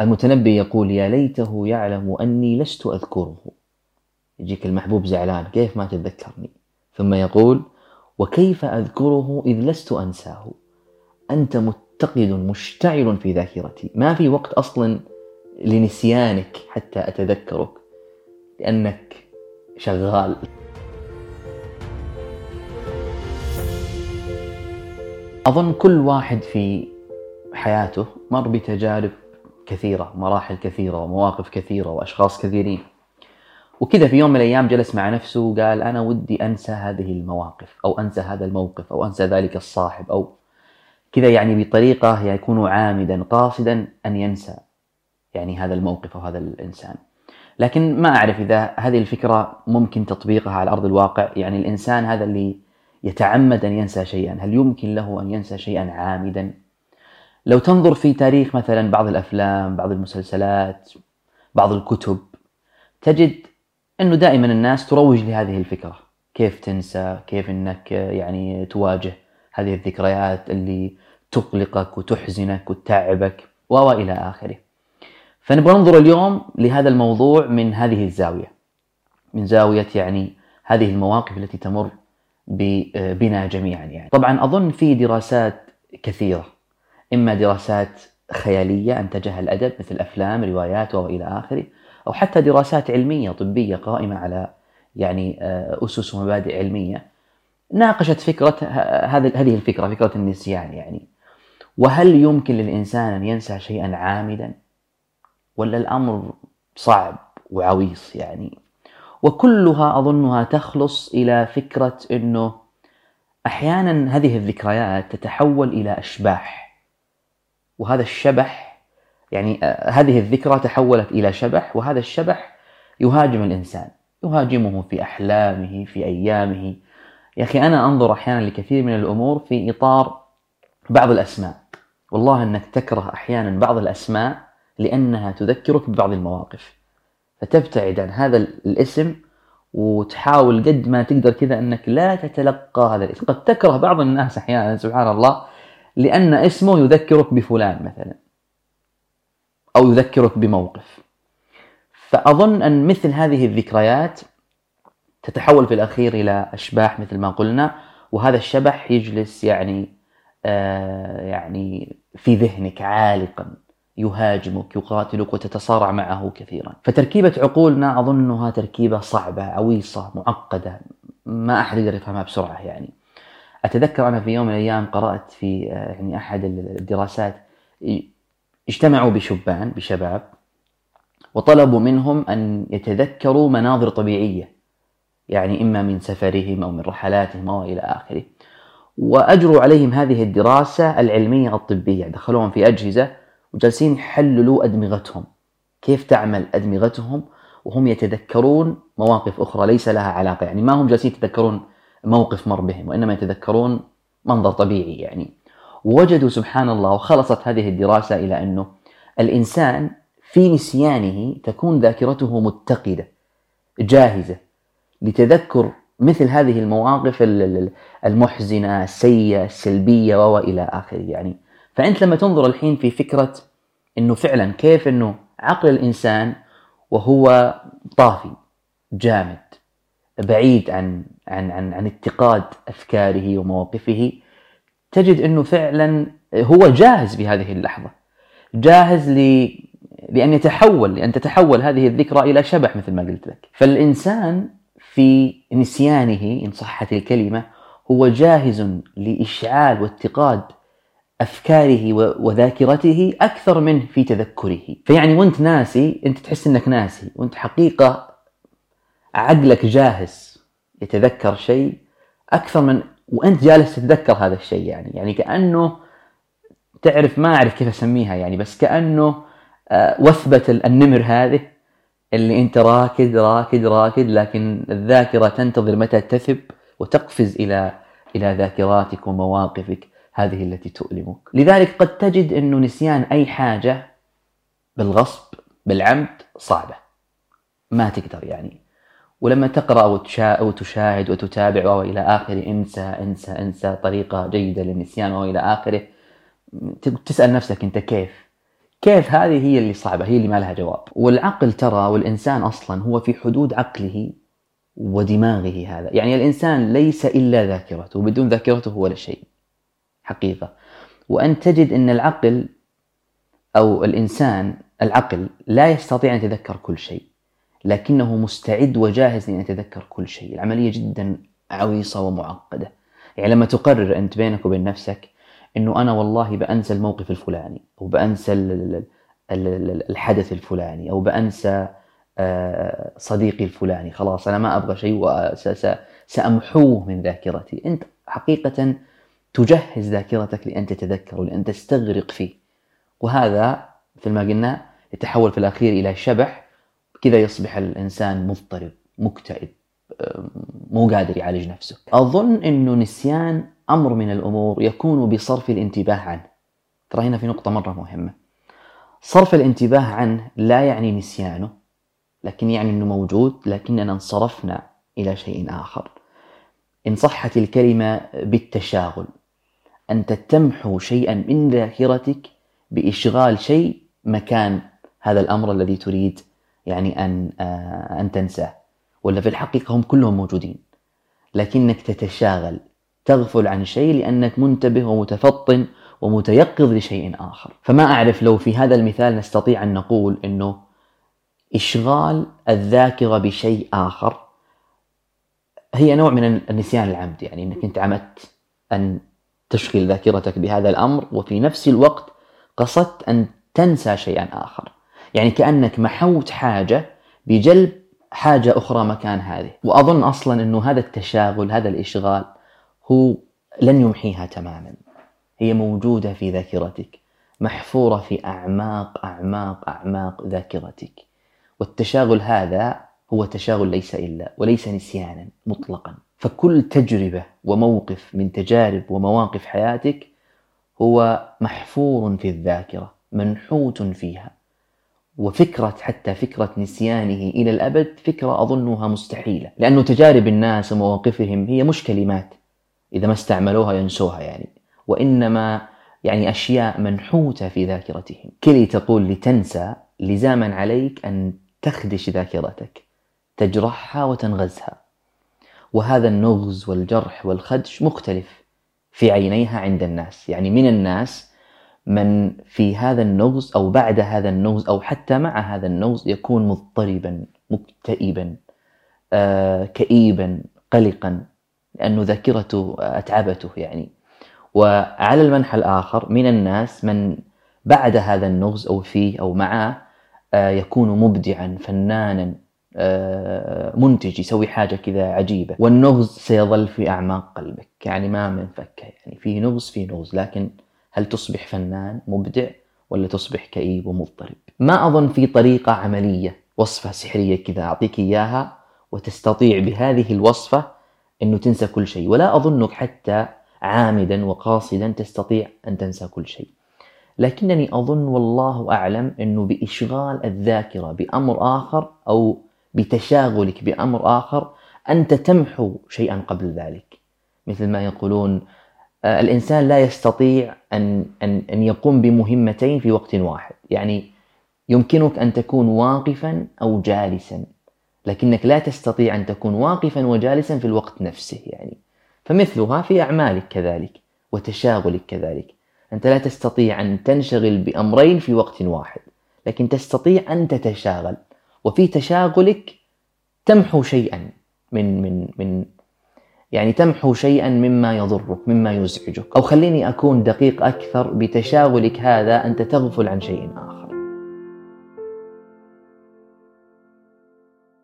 المتنبي يقول يا ليته يعلم أني لست أذكره. يجيك المحبوب زعلان كيف ما تتذكرني؟ ثم يقول وكيف أذكره إذ لست أنساه؟ أنت متقد مشتعل في ذاكرتي. ما في وقت أصلا لنسيانك حتى أتذكرك لأنك شغال. أظن كل واحد في حياته مر بتجارب كثيرة مراحل كثيرة ومواقف كثيرة وأشخاص كثيرين. وكذا في يوم من الأيام جلس مع نفسه وقال أنا ودي أنسى هذه المواقف أو أنسى هذا الموقف أو أنسى ذلك الصاحب أو كذا يعني بطريقة يكون عامدا قاصدا أن ينسى يعني هذا الموقف أو هذا الإنسان. لكن ما أعرف إذا هذه الفكرة ممكن تطبيقها على أرض الواقع. يعني الإنسان هذا اللي يتعمد أن ينسى شيئا. هل يمكن له أن ينسى شيئا عامدا؟ لو تنظر في تاريخ مثلا بعض الأفلام بعض المسلسلات بعض الكتب تجد إنه دائما الناس تروج لهذه الفكرة. كيف تنسى؟ كيف إنك يعني تواجه هذه الذكريات اللي تقلقك وتحزنك وتتعبك والى آخره. فنبغى ننظر اليوم لهذا الموضوع من هذه الزاوية من زاوية يعني هذه المواقف التي تمر بنا جميعا يعني. طبعا أظن في دراسات كثيرة إما دراسات خيالية أنتجها الأدب مثل أفلام روايات وإلى آخره أو حتى دراسات علمية طبية قائمة على يعني آه، أسس ومبادئ علمية. ناقشت فكرة هذه الفكرة فكرة النسيان يعني. وهل يمكن للإنسان أن ينسى شيئا عامدا؟ ولا الأمر صعب وعويص يعني؟ وكلها أظنها تخلص إلى فكرة أنه أحيانا هذه الذكريات تتحول إلى أشباح. وهذا الشبح يعني آه، هذه الذكرى تحولت إلى شبح وهذا الشبح يهاجم الإنسان يهاجمه في أحلامه في أيامه. يا أخي أنا أنظر أحيانا لكثير من الأمور في إطار بعض الأسماء. والله أنك تكره أحيانا بعض الأسماء لأنها تذكرك ببعض المواقف. فتبتعد عن هذا الاسم وتحاول قد ما تقدر كذا أنك لا تتلقى هذا الاسم. قد تكره بعض الناس أحيانا سبحان الله لأن اسمه يذكرك بفلان مثلا أو يذكرك بموقف. فأظن أن مثل هذه الذكريات تتحول في الأخير إلى أشباح مثل ما قلنا وهذا الشبح يجلس يعني آه يعني في ذهنك عالقا يهاجمك يقاتلك وتتصارع معه كثيرافتركيبة عقولنا أظنها تركيبة صعبة عويصة معقدة ما أحد يقدر يفهمها بسرعة يعني. أتذكر أنا في يوم من الأيام قرأت في آه، يعني أحد الدراسات اجتمعوا بشبان بشباب وطلبوا منهم أن يتذكروا مناظر طبيعية يعني إما من سفرهم أو من رحلاتهم أو إلى آخره. وأجروا عليهم هذه الدراسة العلمية الطبية. دخلوهم في أجهزة وجالسين يحللوا أدمغتهم. كيف تعمل أدمغتهم؟ وهم يتذكرون مواقف أخرى ليس لها علاقة. يعني ما هم جالسين يتذكرون موقف مر بهم وإنما يتذكرون منظر طبيعي يعني. وجدوا سبحان الله وخلصت هذه الدراسة إلى أنه الإنسان في نسيانه تكون ذاكرته متقدة جاهزة لتذكر مثل هذه المواقف المحزنة السيئة السلبية وإلى آخره يعني. فأنت لما تنظر الحين في فكرة أنه فعلا كيف أنه عقل الإنسان وهو طافي جامد بعيد عن عن عن عن اتقاد أفكاره ومواقفه تجد إنه فعلا هو جاهز في هذه اللحظة. جاهز ل لأن يتحول لأن تتحول هذه الذكرى إلى شبح مثل ما قلت لك. فالإنسان في نسيانه إن صحت الكلمة هو جاهز لإشعال واتقاد أفكاره وذاكرته أكثر منه في تذكره. فيعني وأنت ناسي أنت تحس إنك ناسي وأنت حقيقة عقلك جاهز يتذكر شيء أكثر من وأنت جالس تتذكر هذا الشيء يعني. يعني كأنه تعرف ما أعرف كيف أسميها يعني بس كأنه آه، وثبة النمر هذه اللي أنت راكد راكد راكد لكن الذاكرة تنتظر متى تثب وتقفز إلى إلى ذاكراتك ومواقفك هذه التي تؤلمك. لذلك قد تجد إنه نسيان أي حاجة بالغصب بالعمد صعبة. ما تقدر يعني. ولما تقرأ وتشاهد وتتابع وإلى آخره انسى انسى انسى طريقة جيدة للنسيان وإلى آخره تسأل نفسك أنت كيف؟ كيف هذه هي اللي صعبة هي اللي ما لها جواب. والعقل ترى والإنسان أصلا هو في حدود عقله ودماغه هذا. يعني الإنسان ليس إلا ذاكرته وبدون ذاكرته ولا شيء. حقيقة. وأن تجد أن العقل أو الإنسان العقل لا يستطيع أن يتذكر كل شيء. لكنه مستعد وجاهز لأن يتذكر كل شيء. العملية جدا عويصة ومعقدة. يعني لما تقرر أنت بينك وبين نفسك أنه أنا والله بأنسى الموقف الفلاني أو بأنسى الحدث الفلاني أو بأنسى آه، صديقي الفلاني خلاص أنا ما أبغى شيء وسأمحوه من ذاكرتي. أنت حقيقة تجهز ذاكرتك لأن تتذكر ولأن تستغرق فيه. وهذا مثل ما قلنا يتحول في الأخير إلى شبح كذا يصبح الإنسان مضطرب مكتئب مو قادر يعالج نفسه. أظن أنه نسيان أمر من الأمور يكون بصرف الانتباه عنه. ترى هنا في نقطة مرة مهمة. صرف الانتباه عنه لا يعني نسيانه لكن يعني أنه موجود لكننا انصرفنا إلى شيء آخر. إن صحت الكلمة بالتشاغل أنت تمحو شيئا من ذاكرتك بإشغال شيء مكان هذا الأمر الذي تريد يعني أن آه، أن تنساه. ولا في الحقيقة هم كلهم موجودين. لكنك تتشاغل تغفل عن شيء لأنك منتبه ومتفطن ومتيقظ لشيء آخر. فما أعرف لو في هذا المثال نستطيع أن نقول أنه إشغال الذاكرة بشيء آخر هي نوع من النسيان العمد. يعني أنك أنت عمدت أن تشغل ذاكرتك بهذا الأمر وفي نفس الوقت قصدت أن تنسى شيئا آخر. يعني كأنك محوت حاجة بجلب حاجة أخرى مكان هذه. وأظن أصلا أنه هذا التشاغل هذا الإشغال هو لن يمحيها تماما. هي موجودة في ذاكرتك محفورة في أعماق أعماق أعماق ذاكرتك. والتشاغل هذا هو تشاغل ليس إلا وليس نسيانا مطلقا. فكل تجربة وموقف من تجارب ومواقف حياتك هو محفور في الذاكرة منحوت فيها. وفكرة حتى فكرة نسيانه إلى الأبد فكرة أظنها مستحيلة لأن تجارب الناس ومواقفهم هي مش كلمات إذا ما استعملوها ينسوها يعني وإنما يعني أشياء منحوتة في ذاكرتهم. كلي تقول لتنسى لزاما عليك أن تخدش ذاكرتك تجرحها وتنغزها. وهذا النغز والجرح والخدش مختلف في عينيها عند الناس يعني من الناس من في هذا النغز أو بعد هذا النغز أو حتى مع هذا النغز يكون مضطربا مكتئبا آه، كئيبا قلقا لأنه ذاكرته أتعبته يعني. وعلى المنحى الآخر من الناس من بعد هذا النغز أو فيه أو معه آه، يكون مبدعا فنانا آه، منتج يسوي حاجة كذا عجيبة. والنغز سيظل في أعماق قلبك يعني ما منفكه يعني في نغز في نغز لكن هل تصبح فنان مبدع ولا تصبح كئيب ومضطرب؟ ما أظن في طريقة عملية وصفة سحرية كذا أعطيك إياها وتستطيع بهذه الوصفة أنه تنسى كل شيء. ولا أظنك حتى عامدا وقاصدا تستطيع أن تنسى كل شيء. لكنني أظن والله أعلم أنه بإشغال الذاكرة بأمر آخر أو بتشاغلك بأمر آخر أنت تمحو شيئا قبل ذلك. مثل ما يقولون آه، الإنسان لا يستطيع أن, أن, أن يقوم بمهمتين في وقت واحد. يعني يمكنك أن تكون واقفا أو جالسا لكنك لا تستطيع أن تكون واقفا وجالسا في الوقت نفسه يعني. فمثلها في أعمالك كذلك وتشاغلك كذلك. أنت لا تستطيع أن تنشغل بأمرين في وقت واحد لكن تستطيع أن تتشاغل. وفي تشاغلك تمحو شيئا من من من يعني تمحو شيئا مما يضرك مما يزعجك. أو خليني أكون دقيق أكثر بتشاغلك هذا أنت تغفل عن شيء آخر.